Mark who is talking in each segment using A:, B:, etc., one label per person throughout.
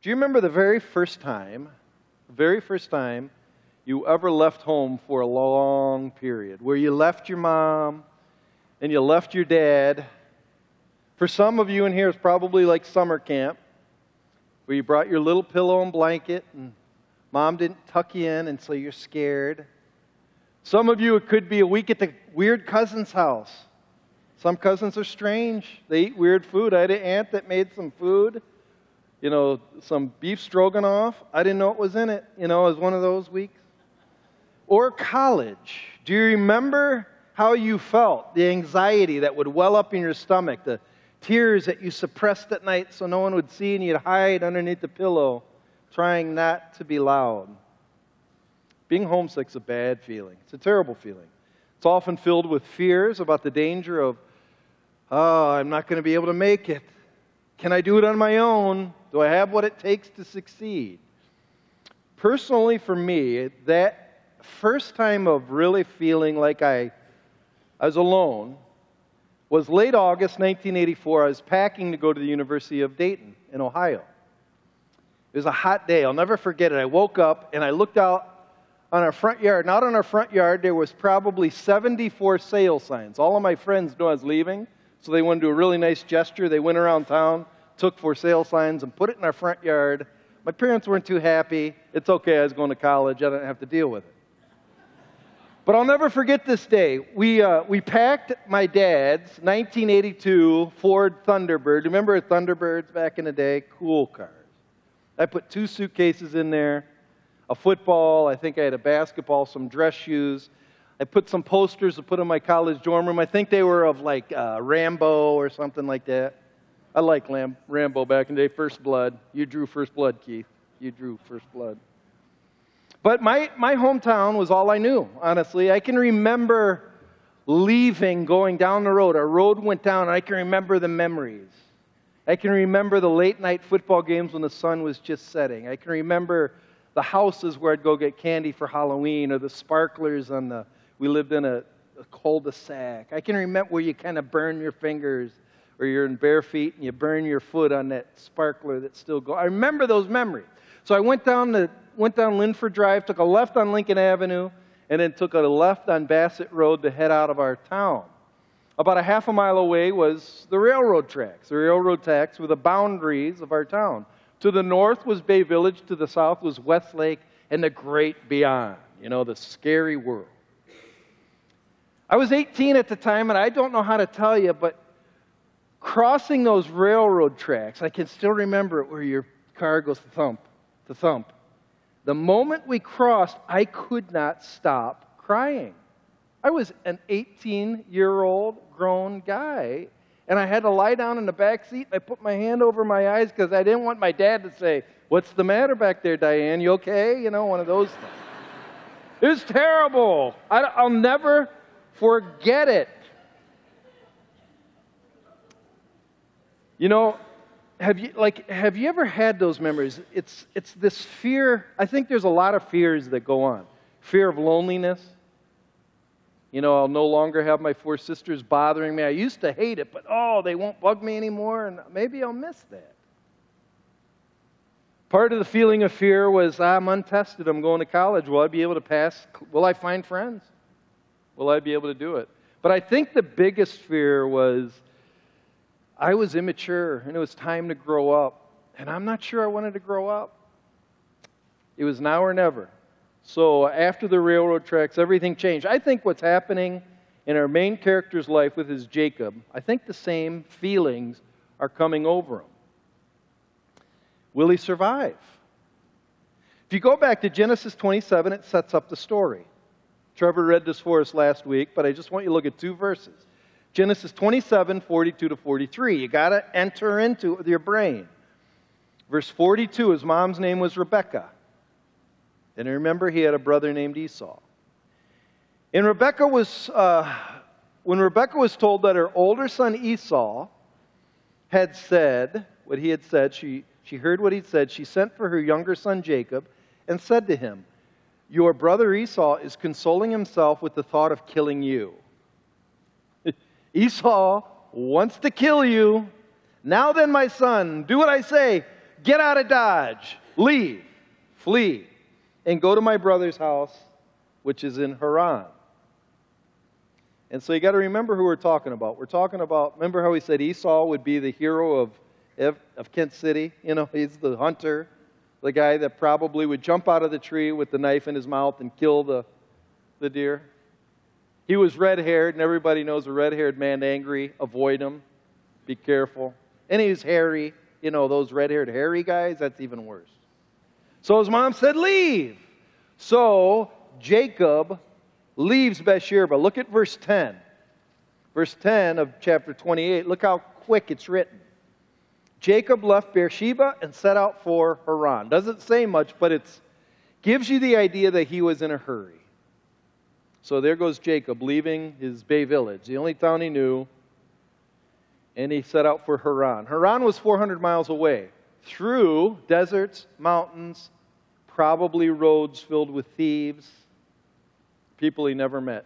A: Do you remember the very first time, very first time you ever left home for a long period, where you left your mom and you left your dad? For some of you in here, it's probably like summer camp, where you brought your little pillow and blanket and mom didn't tuck you in, and so you're scared. Some of you, it could be a week at the weird cousin's house. Some cousins are strange. They eat weird food. I had an aunt that made some food you know, some beef stroganoff. I didn't know it was in it. You know, it was one of those weeks. Or college. Do you remember how you felt? The anxiety that would well up in your stomach, the tears that you suppressed at night so no one would see and you'd hide underneath the pillow, trying not to be loud. Being homesick's a bad feeling. It's a terrible feeling. It's often filled with fears about the danger of, oh, I'm not going to be able to make it. Can I do it on my own? Do I have what it takes to succeed? Personally, for me, that first time of really feeling like I, I was alone was late August 1984. I was packing to go to the University of Dayton in Ohio. It was a hot day. I'll never forget it. I woke up and I looked out on our front yard. Not on our front yard, there was probably 74 sale signs. All of my friends knew I was leaving, so they wanted to do a really nice gesture. They went around town took for sale signs and put it in our front yard. My parents weren't too happy. It's okay, I was going to college, I didn't have to deal with it. But I'll never forget this day. We, uh, we packed my dad's 1982 Ford Thunderbird. Remember Thunderbirds back in the day? Cool cars. I put two suitcases in there, a football, I think I had a basketball, some dress shoes. I put some posters to put in my college dorm room. I think they were of like uh, Rambo or something like that. I like Lam- Rambo back in the day. First Blood. You drew First Blood, Keith. You drew First Blood. But my, my hometown was all I knew, honestly. I can remember leaving, going down the road. Our road went down, and I can remember the memories. I can remember the late night football games when the sun was just setting. I can remember the houses where I'd go get candy for Halloween or the sparklers on the, we lived in a, a cul-de-sac. I can remember where you kind of burn your fingers or you're in bare feet and you burn your foot on that sparkler that's still going. I remember those memories. So I went down the went down Linford Drive, took a left on Lincoln Avenue, and then took a left on Bassett Road to head out of our town. About a half a mile away was the railroad tracks. The railroad tracks were the boundaries of our town. To the north was Bay Village, to the south was Westlake, and the great beyond, you know, the scary world. I was 18 at the time, and I don't know how to tell you, but crossing those railroad tracks, I can still remember it where your car goes thump, to thump. The moment we crossed, I could not stop crying. I was an 18 year old grown guy, and I had to lie down in the back seat. I put my hand over my eyes because I didn't want my dad to say, What's the matter back there, Diane? You okay? You know, one of those things. was terrible. I, will never forget it. You know, have you like have you ever had those memories? It's it's this fear. I think there's a lot of fears that go on. Fear of loneliness. You know, I'll no longer have my four sisters bothering me. I used to hate it, but oh, they won't bug me anymore, and maybe I'll miss that. Part of the feeling of fear was I'm untested. I'm going to college. Will I be able to pass? Will I find friends? Will I be able to do it? But I think the biggest fear was I was immature and it was time to grow up. And I'm not sure I wanted to grow up. It was now or never. So after the railroad tracks, everything changed. I think what's happening in our main character's life with his Jacob, I think the same feelings are coming over him. Will he survive? If you go back to Genesis 27, it sets up the story. Trevor read this for us last week, but I just want you to look at two verses. Genesis 27, 42 to 43. You got to enter into your brain. Verse 42, his mom's name was Rebecca. And remember, he had a brother named Esau. And Rebecca was, uh, when Rebecca was told that her older son Esau had said what he had said, she, she heard what he'd said. She sent for her younger son Jacob and said to him, Your brother Esau is consoling himself with the thought of killing you. Esau wants to kill you. Now then, my son, do what I say. Get out of Dodge. Leave. Flee. And go to my brother's house, which is in Haran. And so you got to remember who we're talking about. We're talking about, remember how we said Esau would be the hero of, of Kent City? You know, he's the hunter, the guy that probably would jump out of the tree with the knife in his mouth and kill the, the deer. He was red haired, and everybody knows a red haired man angry. Avoid him. Be careful. And he's hairy. You know, those red haired, hairy guys, that's even worse. So his mom said, Leave. So Jacob leaves Beersheba. Look at verse 10. Verse 10 of chapter 28. Look how quick it's written. Jacob left Beersheba and set out for Haran. Doesn't say much, but it gives you the idea that he was in a hurry. So there goes Jacob leaving his Bay Village, the only town he knew, and he set out for Haran. Haran was 400 miles away, through deserts, mountains, probably roads filled with thieves, people he never met.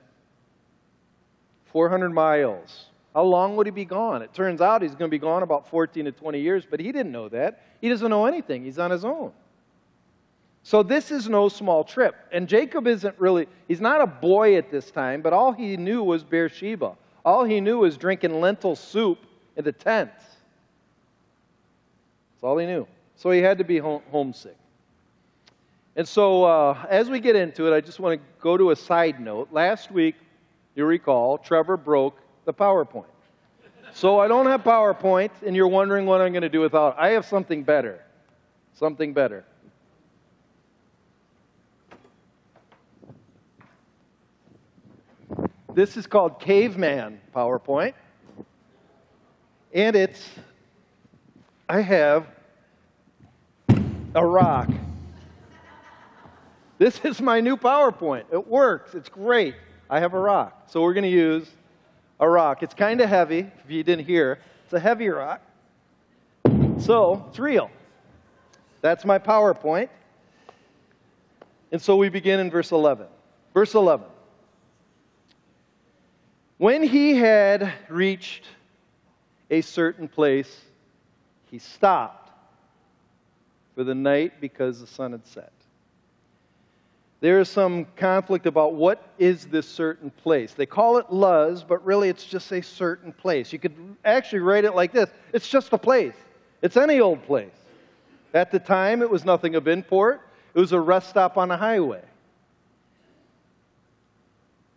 A: 400 miles. How long would he be gone? It turns out he's going to be gone about 14 to 20 years, but he didn't know that. He doesn't know anything. He's on his own. So this is no small trip. And Jacob isn't really, he's not a boy at this time, but all he knew was Beersheba. All he knew was drinking lentil soup in the tents. That's all he knew. So he had to be homesick. And so, uh, as we get into it, I just want to go to a side note. Last week, you recall, Trevor broke the PowerPoint. So I don't have PowerPoint, and you're wondering what I'm going to do without. I have something better. Something better. This is called Caveman PowerPoint. And it's, I have a rock. This is my new PowerPoint. It works. It's great. I have a rock. So we're going to use a rock. It's kind of heavy, if you didn't hear. It's a heavy rock. So it's real. That's my PowerPoint. And so we begin in verse 11. Verse 11. When he had reached a certain place, he stopped for the night because the sun had set there is some conflict about what is this certain place. They call it Luz, but really it's just a certain place. You could actually write it like this it's just a place, it's any old place. At the time, it was nothing of import, it was a rest stop on a highway,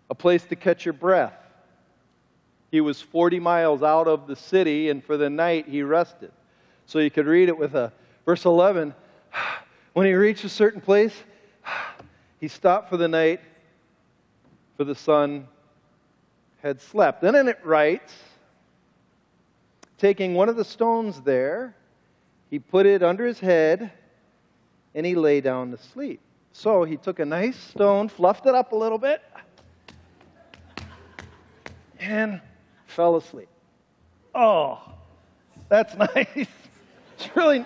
A: a place to catch your breath. He was 40 miles out of the city, and for the night he rested. So you could read it with a verse 11. When he reached a certain place, he stopped for the night, for the sun had slept. Then in it writes, taking one of the stones there, he put it under his head, and he lay down to sleep. So he took a nice stone, fluffed it up a little bit, and fell asleep. Oh, that's nice. It's really,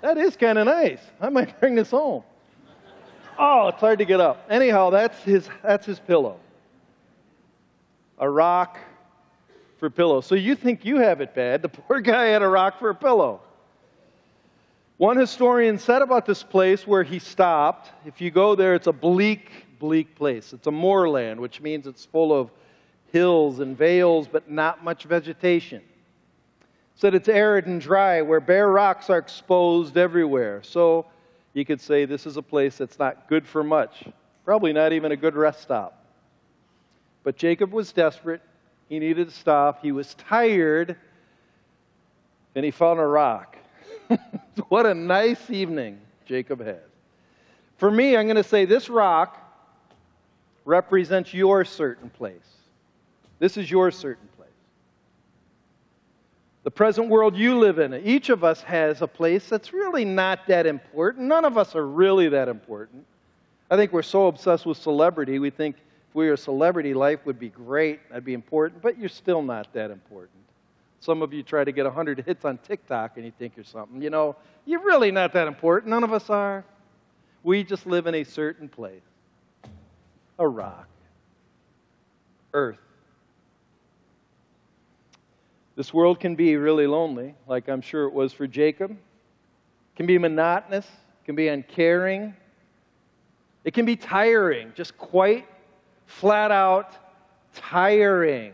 A: that is kind of nice. I might bring this home. Oh, it's hard to get up. Anyhow, that's his, that's his pillow. A rock for pillow. So you think you have it bad. The poor guy had a rock for a pillow. One historian said about this place where he stopped if you go there, it's a bleak, bleak place. It's a moorland, which means it's full of hills and vales, but not much vegetation. Said it's arid and dry, where bare rocks are exposed everywhere. So you could say this is a place that's not good for much, probably not even a good rest stop. But Jacob was desperate. He needed to stop. He was tired, and he found a rock. what a nice evening Jacob had. For me, I'm going to say this rock represents your certain place. This is your certain place. the present world you live in. Each of us has a place that's really not that important. None of us are really that important. I think we're so obsessed with celebrity, we think if we were a celebrity, life would be great, that'd be important, but you're still not that important. Some of you try to get 100 hits on TikTok and you think you're something. You know, you're really not that important. None of us are. We just live in a certain place a rock, earth. This world can be really lonely, like I'm sure it was for Jacob. can be monotonous, it can be uncaring, it can be tiring, just quite flat out tiring.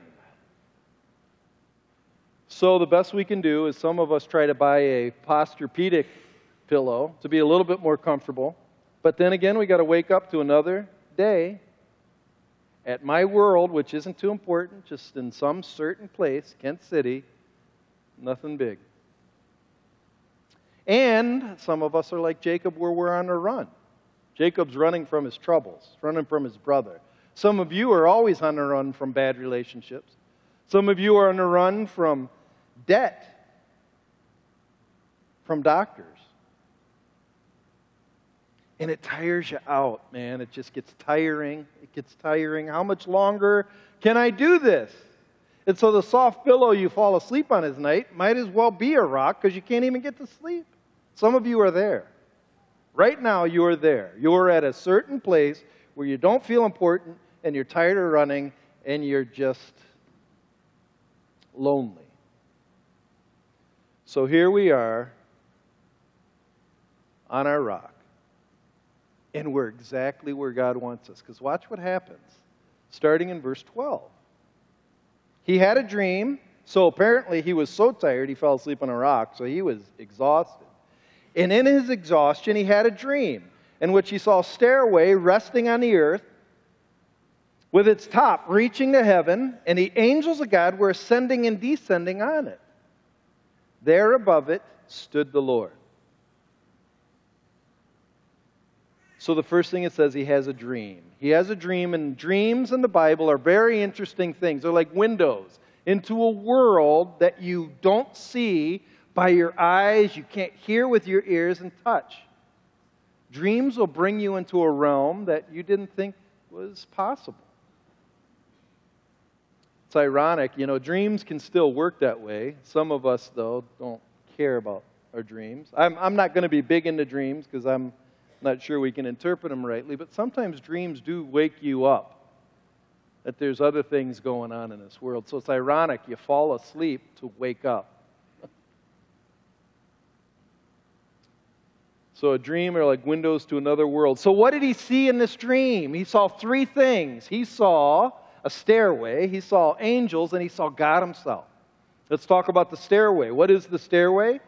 A: So, the best we can do is some of us try to buy a Posturepedic pillow to be a little bit more comfortable. But then again, we got to wake up to another day at my world, which isn't too important, just in some certain place, Kent City, nothing big. And some of us are like Jacob, where we're on a run. Jacob's running from his troubles, running from his brother. Some of you are always on a run from bad relationships. Some of you are on a run from debt, from doctors. And it tires you out, man. It just gets tiring. It gets tiring. How much longer can I do this? And so the soft pillow you fall asleep on at night might as well be a rock because you can't even get to sleep. Some of you are there. Right now, you are there. You are at a certain place where you don't feel important and you're tired of running and you're just lonely. So here we are on our rock. And we're exactly where God wants us. Because watch what happens, starting in verse 12. He had a dream, so apparently he was so tired he fell asleep on a rock, so he was exhausted. And in his exhaustion, he had a dream in which he saw a stairway resting on the earth with its top reaching to heaven, and the angels of God were ascending and descending on it. There above it stood the Lord. So the first thing it says, he has a dream. He has a dream, and dreams in the Bible are very interesting things. They're like windows into a world that you don't see by your eyes, you can't hear with your ears and touch. Dreams will bring you into a realm that you didn't think was possible. It's ironic, you know, dreams can still work that way. Some of us, though, don't care about our dreams. I'm, I'm not going to be big into dreams because I'm not sure we can interpret them rightly, but sometimes dreams do wake you up that there's other things going on in this world. So it's ironic you fall asleep to wake up. So a dream are like windows to another world. So what did he see in this dream? He saw three things. He saw a stairway, he saw angels, and he saw God himself. Let's talk about the stairway. What is the stairway?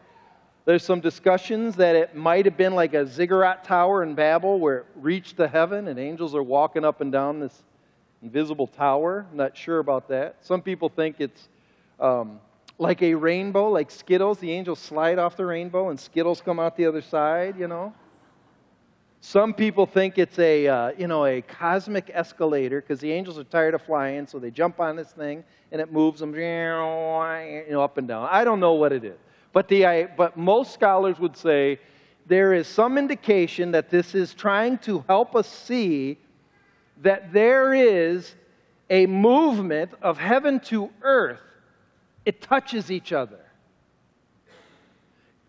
A: There's some discussions that it might have been like a ziggurat tower in Babel where it reached the heaven and angels are walking up and down this invisible tower. I'm not sure about that. Some people think it's um, like a rainbow, like Skittles. The angels slide off the rainbow and Skittles come out the other side, you know. Some people think it's a, uh, you know, a cosmic escalator because the angels are tired of flying, so they jump on this thing and it moves them you know, up and down. I don't know what it is. But, the, but most scholars would say there is some indication that this is trying to help us see that there is a movement of heaven to earth. It touches each other.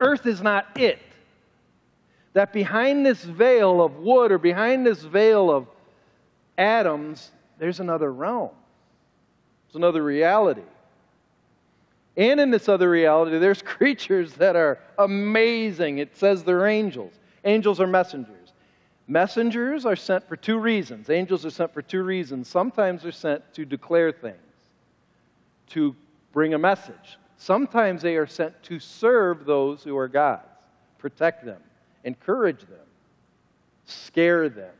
A: Earth is not it. That behind this veil of wood or behind this veil of atoms, there's another realm. There's another reality. And in this other reality, there's creatures that are amazing. It says they're angels. Angels are messengers. Messengers are sent for two reasons. Angels are sent for two reasons. Sometimes they're sent to declare things, to bring a message. Sometimes they are sent to serve those who are God's, protect them, encourage them, scare them.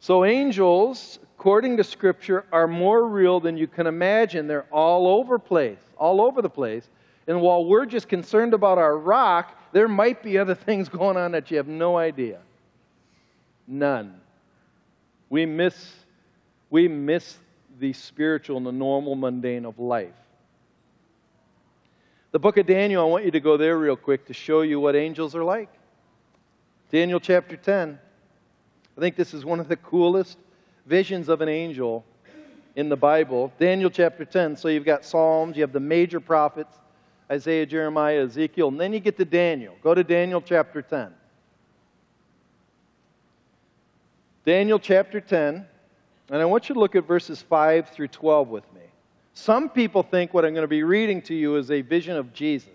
A: So, angels according to Scripture, are more real than you can imagine. They're all over place, all over the place. And while we're just concerned about our rock, there might be other things going on that you have no idea. None. We miss, we miss the spiritual and the normal mundane of life. The book of Daniel, I want you to go there real quick to show you what angels are like. Daniel chapter 10. I think this is one of the coolest visions of an angel in the Bible. Daniel chapter 10. So you've got Psalms, you have the major prophets Isaiah, Jeremiah, Ezekiel, and then you get to Daniel. Go to Daniel chapter 10. Daniel chapter 10, and I want you to look at verses 5 through 12 with me. Some people think what I'm going to be reading to you is a vision of Jesus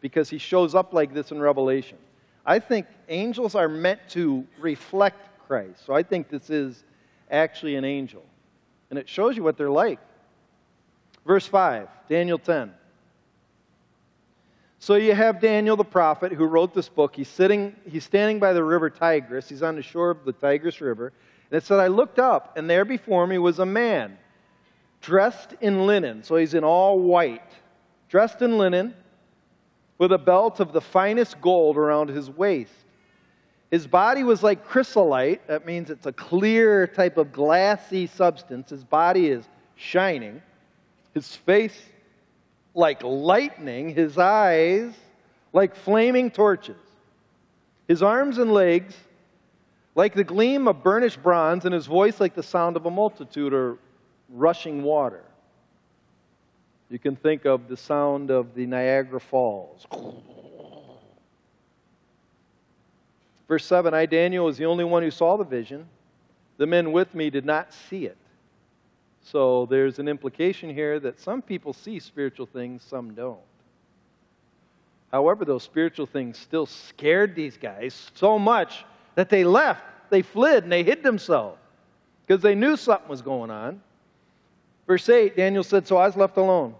A: because he shows up like this in Revelation. I think angels are meant to reflect Christ. So I think this is actually an angel. And it shows you what they're like. Verse 5, Daniel 10. So you have Daniel the prophet who wrote this book. He's sitting, he's standing by the river Tigris. He's on the shore of the Tigris River. And it said, I looked up, and there before me was a man dressed in linen. So he's in all white, dressed in linen, with a belt of the finest gold around his waist. His body was like chrysolite. That means it's a clear type of glassy substance. His body is shining. His face like lightning, his eyes like flaming torches, his arms and legs like the gleam of burnished bronze, and his voice like the sound of a multitude or rushing water. You can think of the sound of the Niagara Falls. Verse 7 I, Daniel, was the only one who saw the vision. The men with me did not see it. So there's an implication here that some people see spiritual things, some don't. However, those spiritual things still scared these guys so much that they left, they fled, and they hid themselves because they knew something was going on. Verse 8 Daniel said, So I was left alone.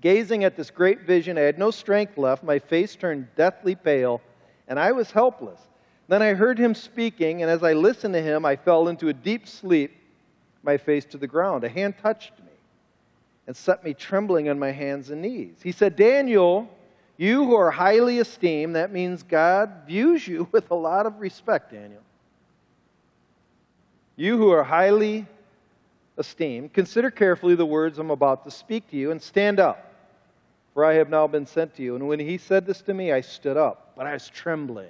A: Gazing at this great vision, I had no strength left. My face turned deathly pale, and I was helpless. Then I heard him speaking, and as I listened to him, I fell into a deep sleep my face to the ground. A hand touched me and set me trembling on my hands and knees. He said, Daniel, you who are highly esteemed, that means God views you with a lot of respect, Daniel. You who are highly esteemed, consider carefully the words I'm about to speak to you and stand up, for I have now been sent to you. And when he said this to me, I stood up, but I was trembling.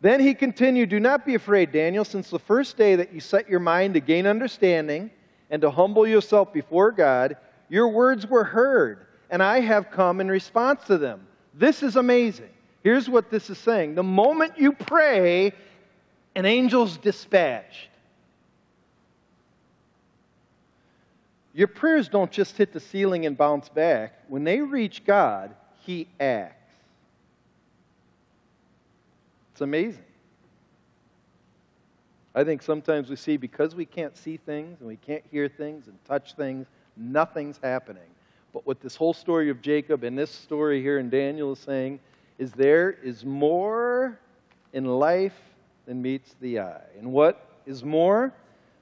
A: Then he continued, Do not be afraid, Daniel, since the first day that you set your mind to gain understanding and to humble yourself before God, your words were heard, and I have come in response to them. This is amazing. Here's what this is saying The moment you pray, an angel's dispatched. Your prayers don't just hit the ceiling and bounce back. When they reach God, He acts. It's amazing. I think sometimes we see because we can't see things and we can't hear things and touch things, nothing's happening. But what this whole story of Jacob and this story here in Daniel is saying is there is more in life than meets the eye. And what is more?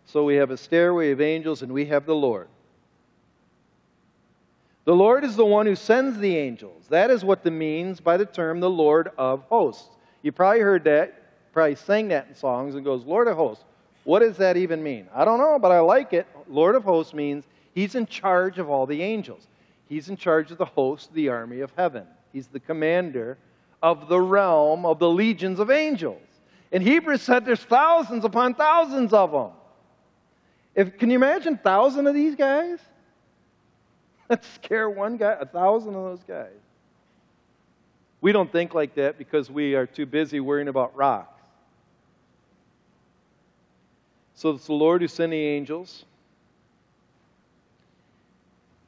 A: So we have a stairway of angels and we have the Lord. The Lord is the one who sends the angels. That is what the means by the term the Lord of hosts. You probably heard that, probably sang that in songs and goes, Lord of hosts. What does that even mean? I don't know, but I like it. Lord of hosts means he's in charge of all the angels. He's in charge of the host, the army of heaven. He's the commander of the realm of the legions of angels. In Hebrews said there's thousands upon thousands of them. If, can you imagine thousand of these guys? Let's scare one guy, a thousand of those guys. We don't think like that because we are too busy worrying about rocks. So it's the Lord who sent the angels.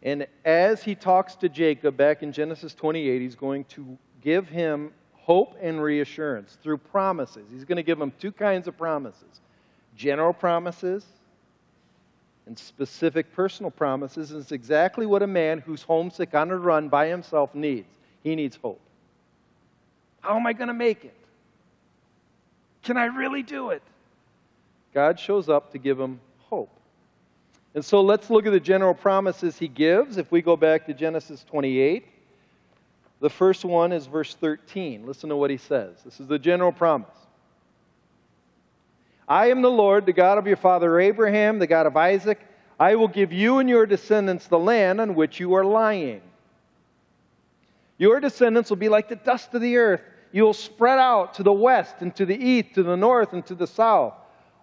A: And as he talks to Jacob back in Genesis 28, he's going to give him hope and reassurance through promises. He's going to give him two kinds of promises general promises and specific personal promises. And it's exactly what a man who's homesick on a run by himself needs. He needs hope. How am I going to make it? Can I really do it? God shows up to give him hope. And so let's look at the general promises he gives. If we go back to Genesis 28, the first one is verse 13. Listen to what he says. This is the general promise. I am the Lord, the God of your father Abraham, the God of Isaac. I will give you and your descendants the land on which you are lying. Your descendants will be like the dust of the earth you will spread out to the west and to the east, to the north and to the south.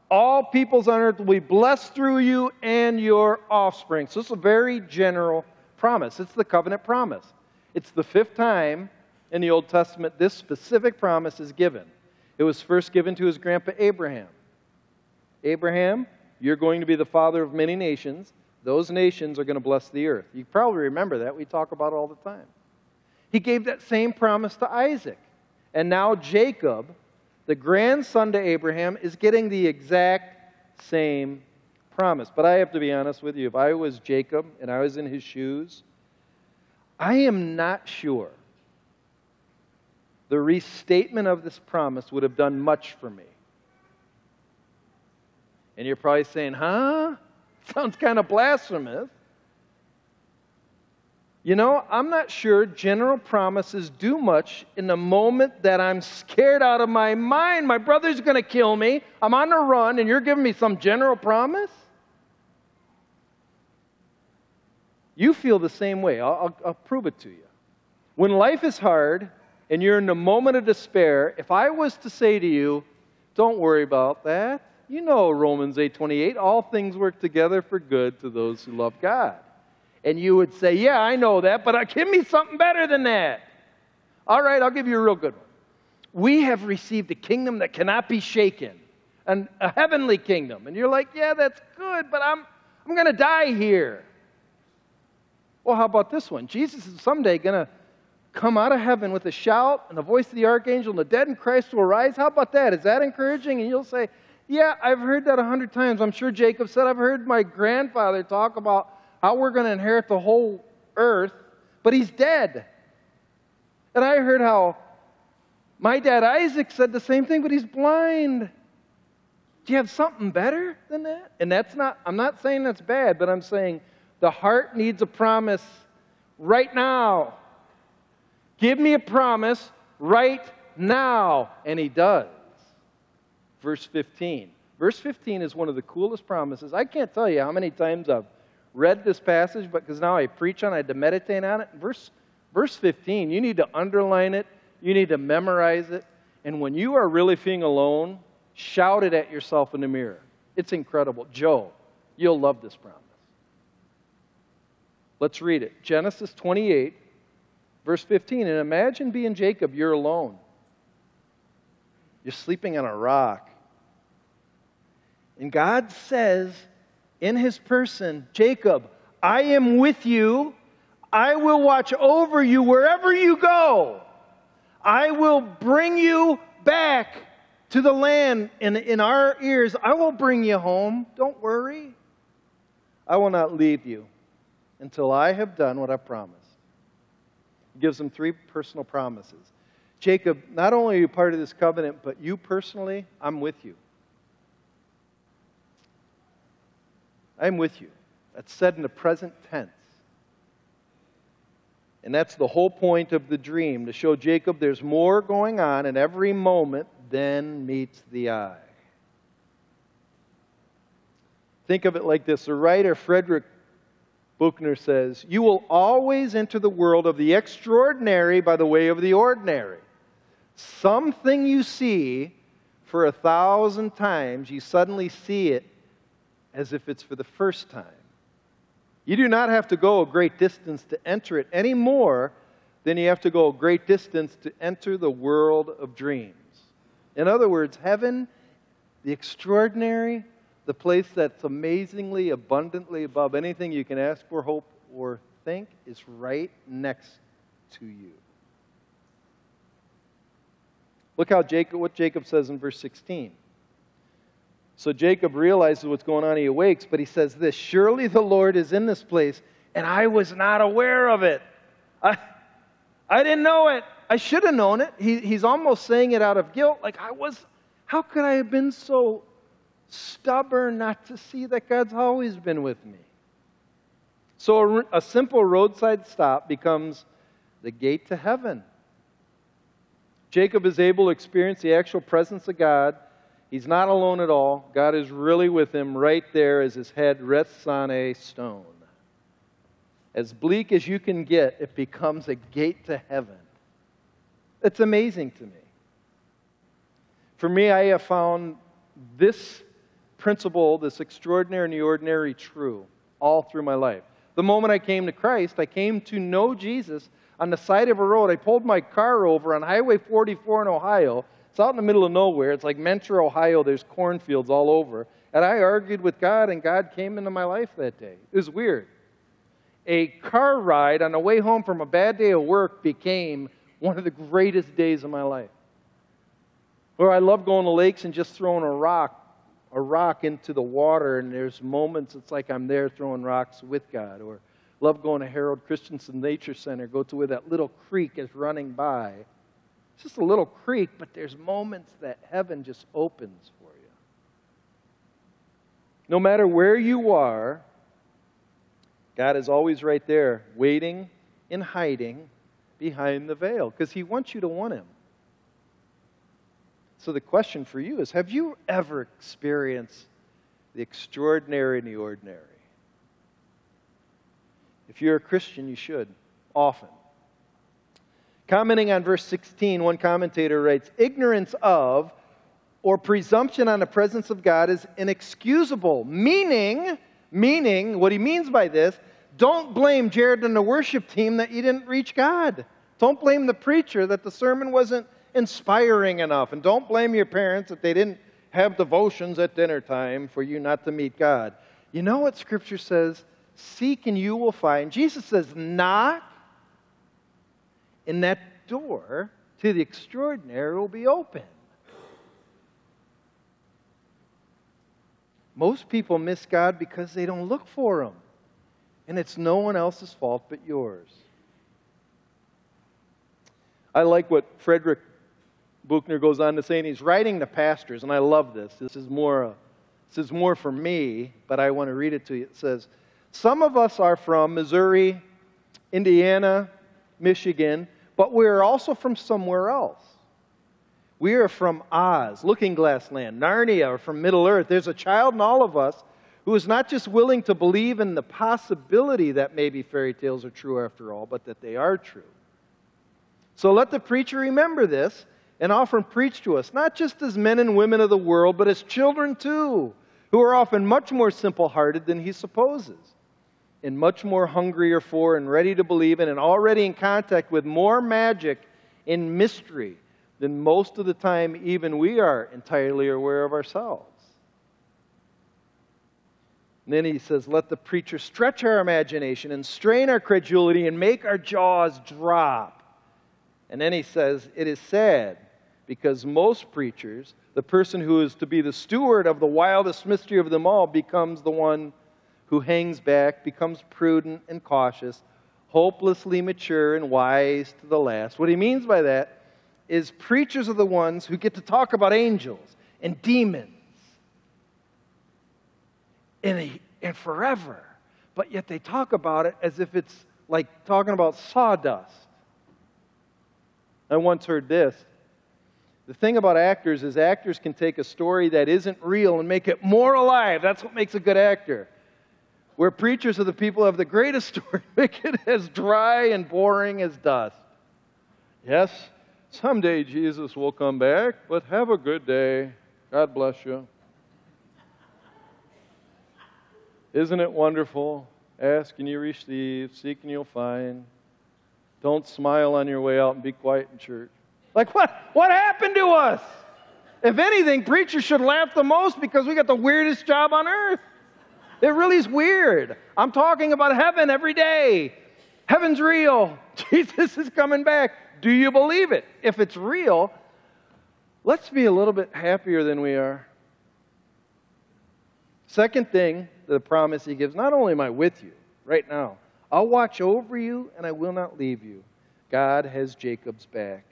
A: All peoples on earth will be blessed through you and your offspring. So it's a very general promise. It's the covenant promise. It's the fifth time in the Old Testament this specific promise is given. It was first given to his grandpa Abraham. Abraham, you're going to be the father of many nations. those nations are going to bless the earth. You probably remember that. We talk about it all the time. He gave that same promise to Isaac. And now Jacob, the grandson to Abraham, is getting the exact same promise. But I have to be honest with you. If I was Jacob and I was in his shoes, I am not sure the restatement of this promise would have done much for me. And you're probably saying, huh? Sounds kind of blasphemous. You know, I'm not sure general promises do much in the moment that I'm scared out of my mind. My brother's going to kill me. I'm on the run, and you're giving me some general promise? You feel the same way. I'll, I'll, I'll prove it to you. When life is hard and you're in a moment of despair, if I was to say to you, don't worry about that. You know Romans 8:28, all things work together for good to those who love God. And you would say, "Yeah, I know that, but uh, give me something better than that." All right, I'll give you a real good one. We have received a kingdom that cannot be shaken, an, a heavenly kingdom. And you're like, "Yeah, that's good, but I'm I'm going to die here." Well, how about this one? Jesus is someday going to come out of heaven with a shout and the voice of the archangel, and the dead in Christ will rise. How about that? Is that encouraging? And you'll say, Yeah, I've heard that a hundred times. I'm sure Jacob said, I've heard my grandfather talk about how we're going to inherit the whole earth, but he's dead. And I heard how my dad Isaac said the same thing, but he's blind. Do you have something better than that? And that's not, I'm not saying that's bad, but I'm saying the heart needs a promise right now. Give me a promise right now. And he does. Verse 15. Verse 15 is one of the coolest promises. I can't tell you how many times I've read this passage, but because now I preach on it, I had to meditate on it. Verse, verse 15, you need to underline it, you need to memorize it. And when you are really feeling alone, shout it at yourself in the mirror. It's incredible. Joe, you'll love this promise. Let's read it. Genesis 28, Verse 15, and imagine being Jacob, you're alone. You're sleeping on a rock. And God says in his person, Jacob, I am with you. I will watch over you wherever you go. I will bring you back to the land in, in our ears. I will bring you home. Don't worry. I will not leave you until I have done what I promised He gives them three personal promises. Jacob, not only are you part of this covenant, but you personally, I'm with you. I'm with you. That's said in the present tense. And that's the whole point of the dream to show Jacob there's more going on in every moment than meets the eye. Think of it like this the writer Frederick Buechner says, You will always enter the world of the extraordinary by the way of the ordinary. Something you see for a thousand times, you suddenly see it as if it's for the first time. You do not have to go a great distance to enter it any more than you have to go a great distance to enter the world of dreams. In other words, heaven, the extraordinary, the place that's amazingly, abundantly above anything you can ask for, hope, or think, is right next to you. Look how Jacob, what Jacob says in verse 16. So Jacob realizes what's going on. He awakes, but he says this Surely the Lord is in this place, and I was not aware of it. I, I didn't know it. I should have known it. He, he's almost saying it out of guilt. Like, I was, how could I have been so stubborn not to see that God's always been with me. So a, a simple roadside stop becomes the gate to heaven. Jacob is able to experience the actual presence of God. He's not alone at all. God is really with him right there as his head rests on a stone. As bleak as you can get, it becomes a gate to heaven. It's amazing to me. For me, I have found this principle, this extraordinary and the ordinary true all through my life. The moment I came to Christ, I came to know Jesus on the side of a road. I pulled my car over on Highway 44 in Ohio. It's out in the middle of nowhere. It's like Mentor, Ohio. There's cornfields all over. And I argued with God, and God came into my life that day. It was weird. A car ride on the way home from a bad day of work became one of the greatest days of my life. Or I love going to lakes and just throwing a rock, a rock into the water, and there's moments it's like I'm there throwing rocks with God. Or love going to Harold Christensen Nature Center, go to where that little creek is running by. It's just a little creek, but there's moments that heaven just opens for you. No matter where you are, God is always right there, waiting and hiding behind the veil, because He wants you to want Him. So the question for you is Have you ever experienced the extraordinary and the ordinary? If you're a Christian, you should, often. Commenting on verse 16, one commentator writes Ignorance of or presumption on the presence of God is inexcusable, meaning, meaning, what he means by this, don't blame Jared and the worship team that you didn't reach God. Don't blame the preacher that the sermon wasn't inspiring enough. And don't blame your parents that they didn't have devotions at dinner time for you not to meet God. You know what Scripture says? Seek and you will find. Jesus says, knock, and that door to the extraordinary will be open. Most people miss God because they don't look for Him. And it's no one else's fault but yours. I like what Frederick Buechner goes on to say, and he's writing to pastors, and I love this. This is more, uh, this is more for me, but I want to read it to you. It says, Some of us are from Missouri, Indiana, Michigan, but we're also from somewhere else. We are from Oz, Looking Glass Land, Narnia, or from Middle Earth. There's a child in all of us who is not just willing to believe in the possibility that maybe fairy tales are true after all, but that they are true. So let the preacher remember this and often preach to us, not just as men and women of the world, but as children too, who are often much more simple hearted than he supposes, and much more hungrier for and ready to believe in, and already in contact with more magic and mystery than most of the time even we are entirely aware of ourselves. And then he says, Let the preacher stretch our imagination and strain our credulity and make our jaws drop. And then he says, It is sad because most preachers, the person who is to be the steward of the wildest mystery of them all, becomes the one who hangs back, becomes prudent and cautious, hopelessly mature and wise to the last. What he means by that is preachers are the ones who get to talk about angels and demons and, and forever, but yet they talk about it as if it's like talking about sawdust. I once heard this the thing about actors is actors can take a story that isn't real and make it more alive. That's what makes a good actor. Where preachers are the people who have the greatest story, make it as dry and boring as dust. Yes, someday Jesus will come back, but have a good day. God bless you. Isn't it wonderful? Ask and you receive, seek and you'll find. Don't smile on your way out and be quiet in church. Like, what, what happened to us? If anything, preachers should laugh the most because we got the weirdest job on earth. It really is weird. I'm talking about heaven every day. Heaven's real. Jesus is coming back. Do you believe it? If it's real, let's be a little bit happier than we are. Second thing, the promise he gives not only am I with you right now, I'll watch over you and I will not leave you. God has Jacob's back.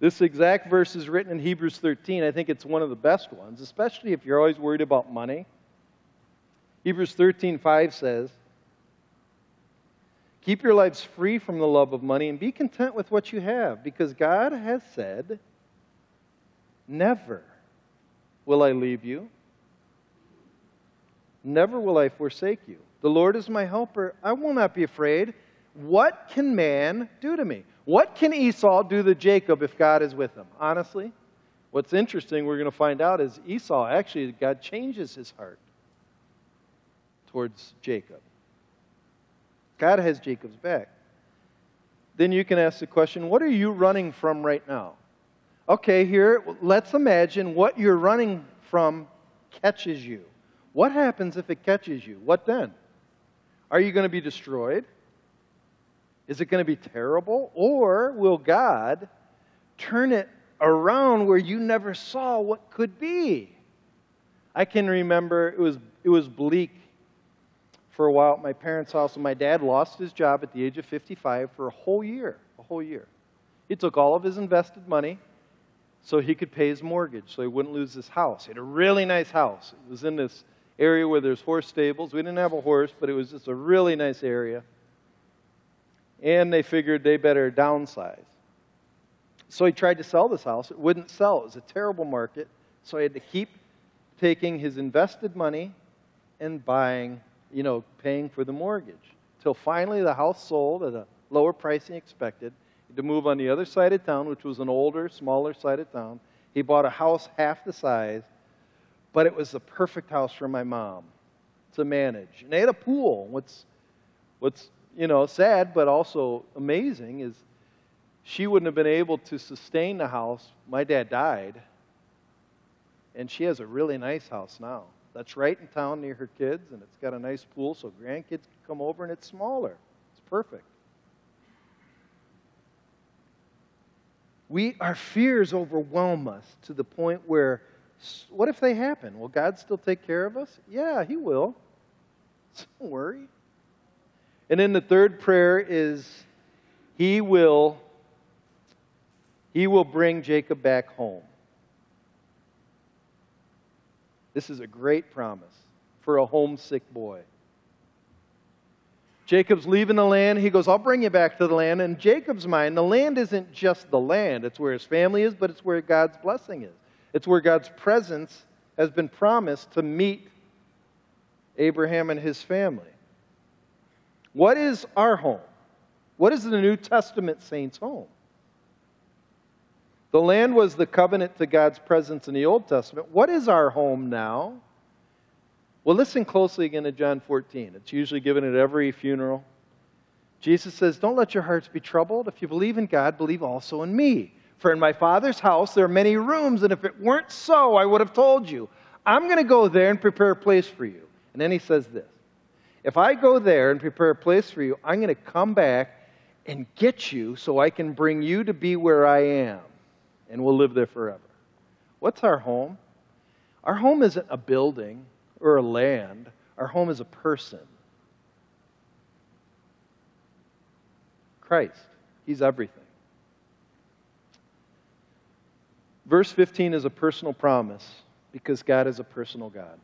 A: This exact verse is written in Hebrews 13. I think it's one of the best ones, especially if you're always worried about money. Hebrews 13, 5 says, Keep your lives free from the love of money and be content with what you have, because God has said, Never will I leave you, never will I forsake you. The Lord is my helper. I will not be afraid. What can man do to me? What can Esau do to Jacob if God is with him? Honestly, what's interesting, we're going to find out, is Esau actually, God changes his heart towards Jacob. God has Jacob's back. Then you can ask the question what are you running from right now? Okay, here, let's imagine what you're running from catches you. What happens if it catches you? What then? Are you going to be destroyed? Is it going to be terrible? Or will God turn it around where you never saw what could be? I can remember it was, it was bleak for a while at my parents' house, and my dad lost his job at the age of 55 for a whole year. A whole year. He took all of his invested money so he could pay his mortgage, so he wouldn't lose his house. He had a really nice house. It was in this area where there's horse stables. We didn't have a horse, but it was just a really nice area. And they figured they better downsize. So he tried to sell this house. It wouldn't sell. It was a terrible market. So he had to keep taking his invested money and buying, you know, paying for the mortgage. Till finally the house sold at a lower price than he expected. To move on the other side of town, which was an older, smaller side of town. He bought a house half the size but it was the perfect house for my mom to manage. And they had a pool. What's, what's you know, sad but also amazing is she wouldn't have been able to sustain the house. My dad died, and she has a really nice house now. That's right in town near her kids, and it's got a nice pool so grandkids can come over, and it's smaller. It's perfect. We, our fears overwhelm us to the point where what if they happen? Will God still take care of us? Yeah, He will. Don't worry. And then the third prayer is He will He will bring Jacob back home. This is a great promise for a homesick boy. Jacob's leaving the land. He goes, I'll bring you back to the land. In Jacob's mind, the land isn't just the land, it's where his family is, but it's where God's blessing is. It's where God's presence has been promised to meet Abraham and his family. What is our home? What is the New Testament saints' home? The land was the covenant to God's presence in the Old Testament. What is our home now? Well, listen closely again to John 14. It's usually given at every funeral. Jesus says, Don't let your hearts be troubled. If you believe in God, believe also in me. For in my Father's house there are many rooms, and if it weren't so, I would have told you. I'm going to go there and prepare a place for you. And then he says this If I go there and prepare a place for you, I'm going to come back and get you so I can bring you to be where I am, and we'll live there forever. What's our home? Our home isn't a building or a land, our home is a person. Christ. He's everything. Verse 15 is a personal promise because God is a personal God.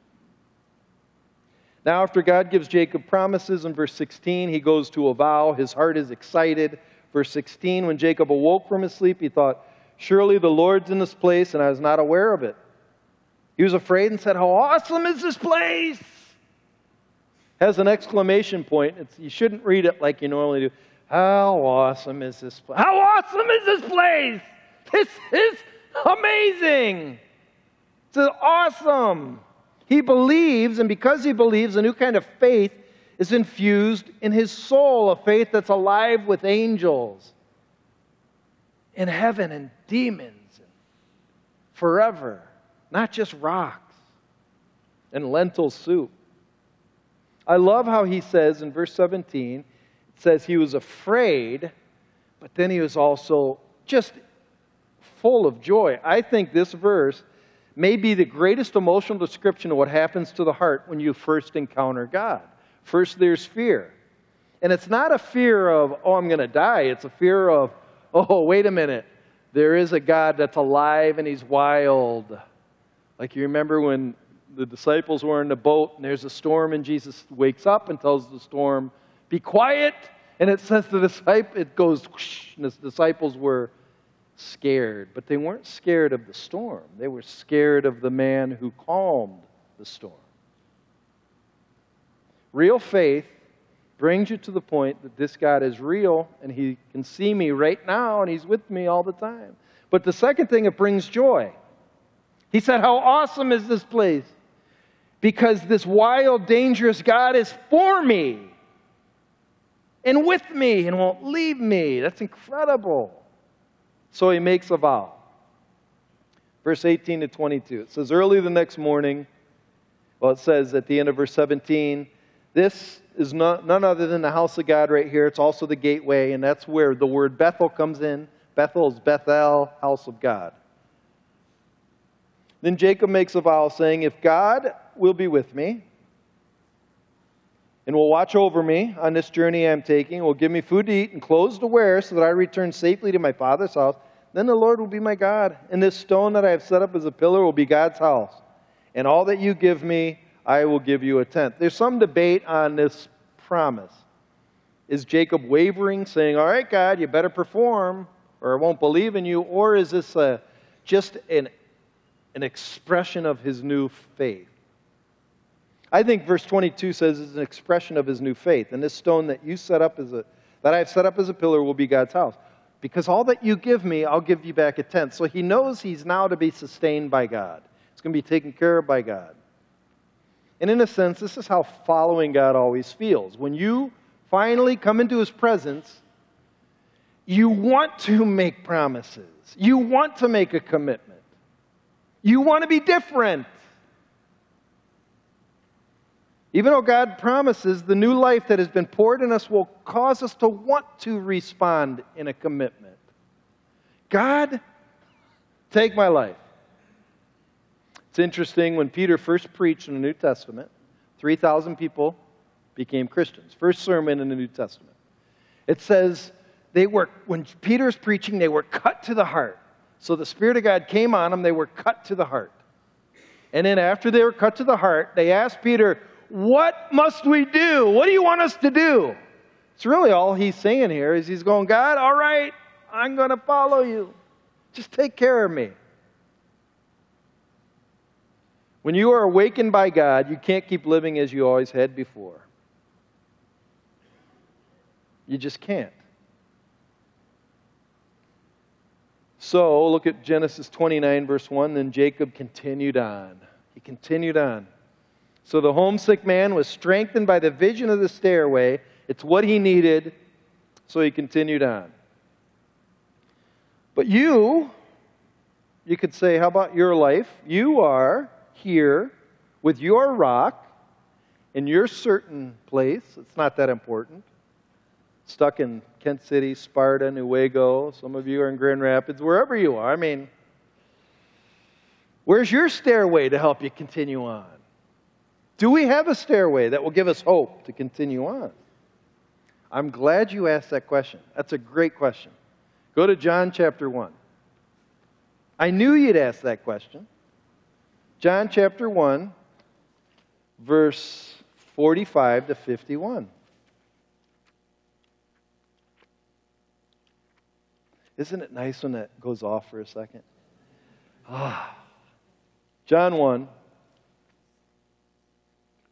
A: Now, after God gives Jacob promises in verse 16, he goes to a vow. His heart is excited. Verse 16, when Jacob awoke from his sleep, he thought, Surely the Lord's in this place, and I was not aware of it. He was afraid and said, How awesome is this place! Has an exclamation point. It's, you shouldn't read it like you normally do. How awesome is this place? How awesome is this place? This is Amazing. It's awesome. He believes, and because he believes, a new kind of faith is infused in his soul, a faith that's alive with angels in heaven and demons and forever, not just rocks and lentil soup. I love how he says in verse 17, it says he was afraid, but then he was also just full of joy. I think this verse may be the greatest emotional description of what happens to the heart when you first encounter God. First, there's fear. And it's not a fear of, oh, I'm going to die. It's a fear of, oh, wait a minute. There is a God that's alive and he's wild. Like you remember when the disciples were in the boat and there's a storm and Jesus wakes up and tells the storm, be quiet. And it says the disciple, it goes, and the disciples were scared, but they weren't scared of the storm. They were scared of the man who calmed the storm. Real faith brings you to the point that this God is real and he can see me right now and he's with me all the time. But the second thing, it brings joy. He said, How awesome is this place? Because this wild, dangerous God is for me and with me and won't leave me. That's incredible. So he makes a vow. Verse 18 to 22. It says, Early the next morning, Well, it says at the end of verse 17, this is not, none other than the house of God right here. It's also the gateway, and that's where the word Bethel comes in. Bethel is Bethel, house of God. Then Jacob makes a vow saying, If God will be with me and will watch over me on this journey I'm taking, will give me food to eat and clothes to wear so that I return safely to my father's house, then the Lord will be my God. And this stone that I have set up as a pillar will be God's house. And all that you give me, I will give you a tenth. There's some debate on this promise. Is Jacob wavering, saying, All right, God, you better perform, or I won't believe in you? Or is this a, just an, an expression of his new faith? I think verse 22 says it's an expression of his new faith. And this stone that you set up as a that I have set up as a pillar will be God's house. Because all that you give me, I'll give you back a tenth. So he knows he's now to be sustained by God. It's going to be taken care of by God. And in a sense, this is how following God always feels. When you finally come into his presence, you want to make promises, you want to make a commitment, you want to be different. Even though God promises the new life that has been poured in us will cause us to want to respond in a commitment. God, take my life. It's interesting when Peter first preached in the New Testament, 3,000 people became Christians. First sermon in the New Testament. It says they were, when Peter's preaching, they were cut to the heart. So the Spirit of God came on them, they were cut to the heart. And then after they were cut to the heart, they asked Peter, what must we do? What do you want us to do? It's really all he's saying here is he's going, God, all right, I'm going to follow you. Just take care of me. When you are awakened by God, you can't keep living as you always had before. You just can't. So, look at Genesis 29, verse 1. Then Jacob continued on. He continued on. So the homesick man was strengthened by the vision of the stairway. It's what he needed, so he continued on. But you, you could say, how about your life? You are here with your rock in your certain place. It's not that important. Stuck in Kent City, Sparta, Newaygo. Some of you are in Grand Rapids, wherever you are. I mean, where's your stairway to help you continue on? Do we have a stairway that will give us hope to continue on? I'm glad you asked that question. That's a great question. Go to John chapter 1. I knew you'd ask that question. John chapter 1, verse 45 to 51. Isn't it nice when that goes off for a second? Ah. John 1,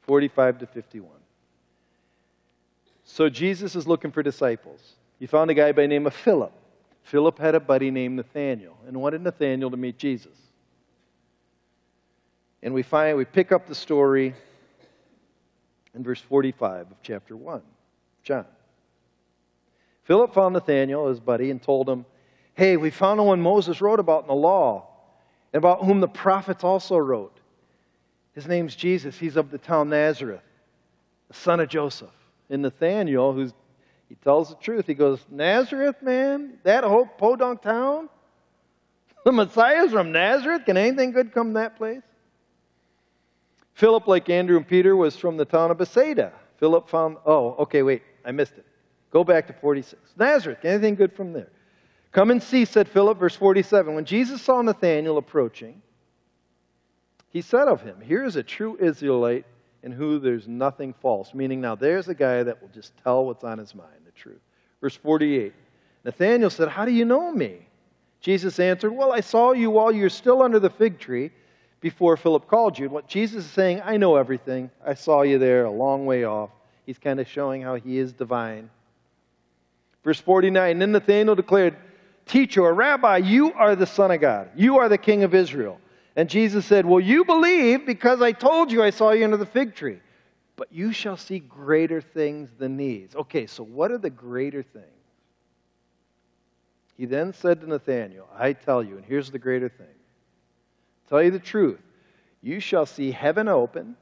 A: 45 to 51. So Jesus is looking for disciples. He found a guy by the name of Philip. Philip had a buddy named Nathaniel and wanted Nathaniel to meet Jesus. And we find we pick up the story in verse 45 of chapter 1, John. Philip found Nathaniel, his buddy, and told him, Hey, we found the one Moses wrote about in the law, and about whom the prophets also wrote. His name's Jesus. He's of the town Nazareth, the son of Joseph. And Nathaniel, who's he tells the truth. He goes, Nazareth, man? That whole podunk town? The Messiah's from Nazareth? Can anything good come that place? Philip, like Andrew and Peter, was from the town of Bethsaida. Philip found, oh, okay, wait, I missed it. Go back to 46. Nazareth, anything good from there? Come and see, said Philip, verse 47. When Jesus saw Nathanael approaching, he said of him, Here is a true Israelite in who there's nothing false. Meaning, now there's a guy that will just tell what's on his mind, the truth. Verse 48 Nathanael said, How do you know me? Jesus answered, Well, I saw you while you're still under the fig tree before Philip called you. And what Jesus is saying, I know everything. I saw you there a long way off. He's kind of showing how he is divine. Verse 49 Then Nathanael declared, Teacher or Rabbi, you are the Son of God. You are the King of Israel. And Jesus said, Well, you believe because I told you I saw you under the fig tree. But you shall see greater things than these. Okay, so what are the greater things? He then said to Nathanael, I tell you, and here's the greater thing tell you the truth, you shall see heaven open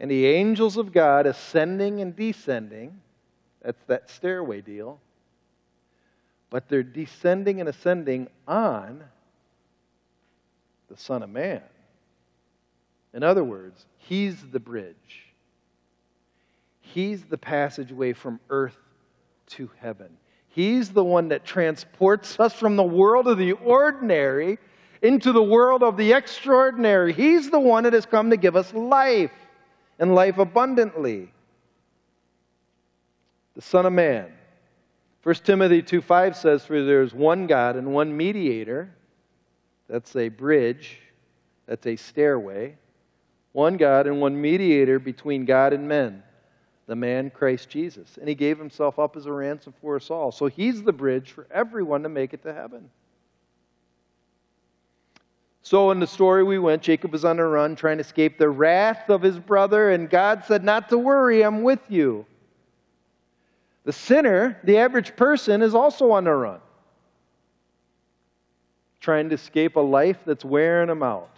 A: and the angels of God ascending and descending. That's that stairway deal. But they're descending and ascending on the Son of Man. In other words, He's the bridge. He's the passageway from earth to heaven. He's the one that transports us from the world of the ordinary into the world of the extraordinary. He's the one that has come to give us life and life abundantly. The Son of Man. 1 Timothy 2 5 says, For there is one God and one mediator. That's a bridge, that's a stairway. One God and one mediator between God and men the man Christ Jesus. And he gave himself up as a ransom for us all. So he's the bridge for everyone to make it to heaven. So in the story we went, Jacob was on a run trying to escape the wrath of his brother, and God said, Not to worry, I'm with you. The sinner, the average person, is also on the run, trying to escape a life that's wearing him out,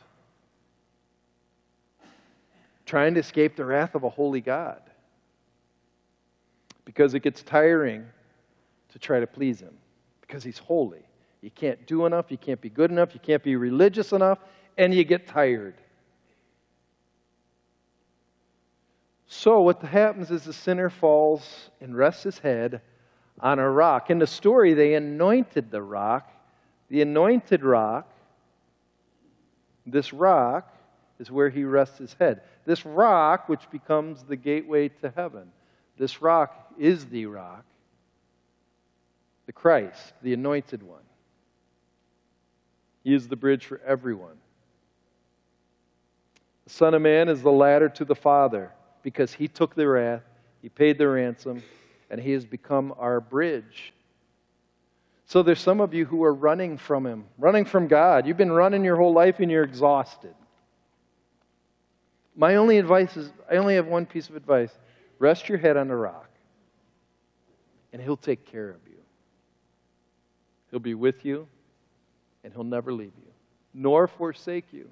A: trying to escape the wrath of a holy God because it gets tiring to try to please Him because He's holy. You can't do enough, you can't be good enough, you can't be religious enough, and you get tired. So, what happens is the sinner falls and rests his head on a rock. In the story, they anointed the rock. The anointed rock, this rock, is where he rests his head. This rock, which becomes the gateway to heaven. This rock is the rock, the Christ, the anointed one. He is the bridge for everyone. The Son of Man is the ladder to the Father because he took the wrath, he paid the ransom, and he has become our bridge. So there's some of you who are running from him, running from God. You've been running your whole life and you're exhausted. My only advice is I only have one piece of advice. Rest your head on a rock and He'll take care of you. He'll be with you, and He'll never leave you, nor forsake you.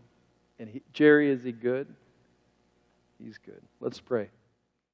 A: And he, Jerry, is He good? He's good. Let's pray.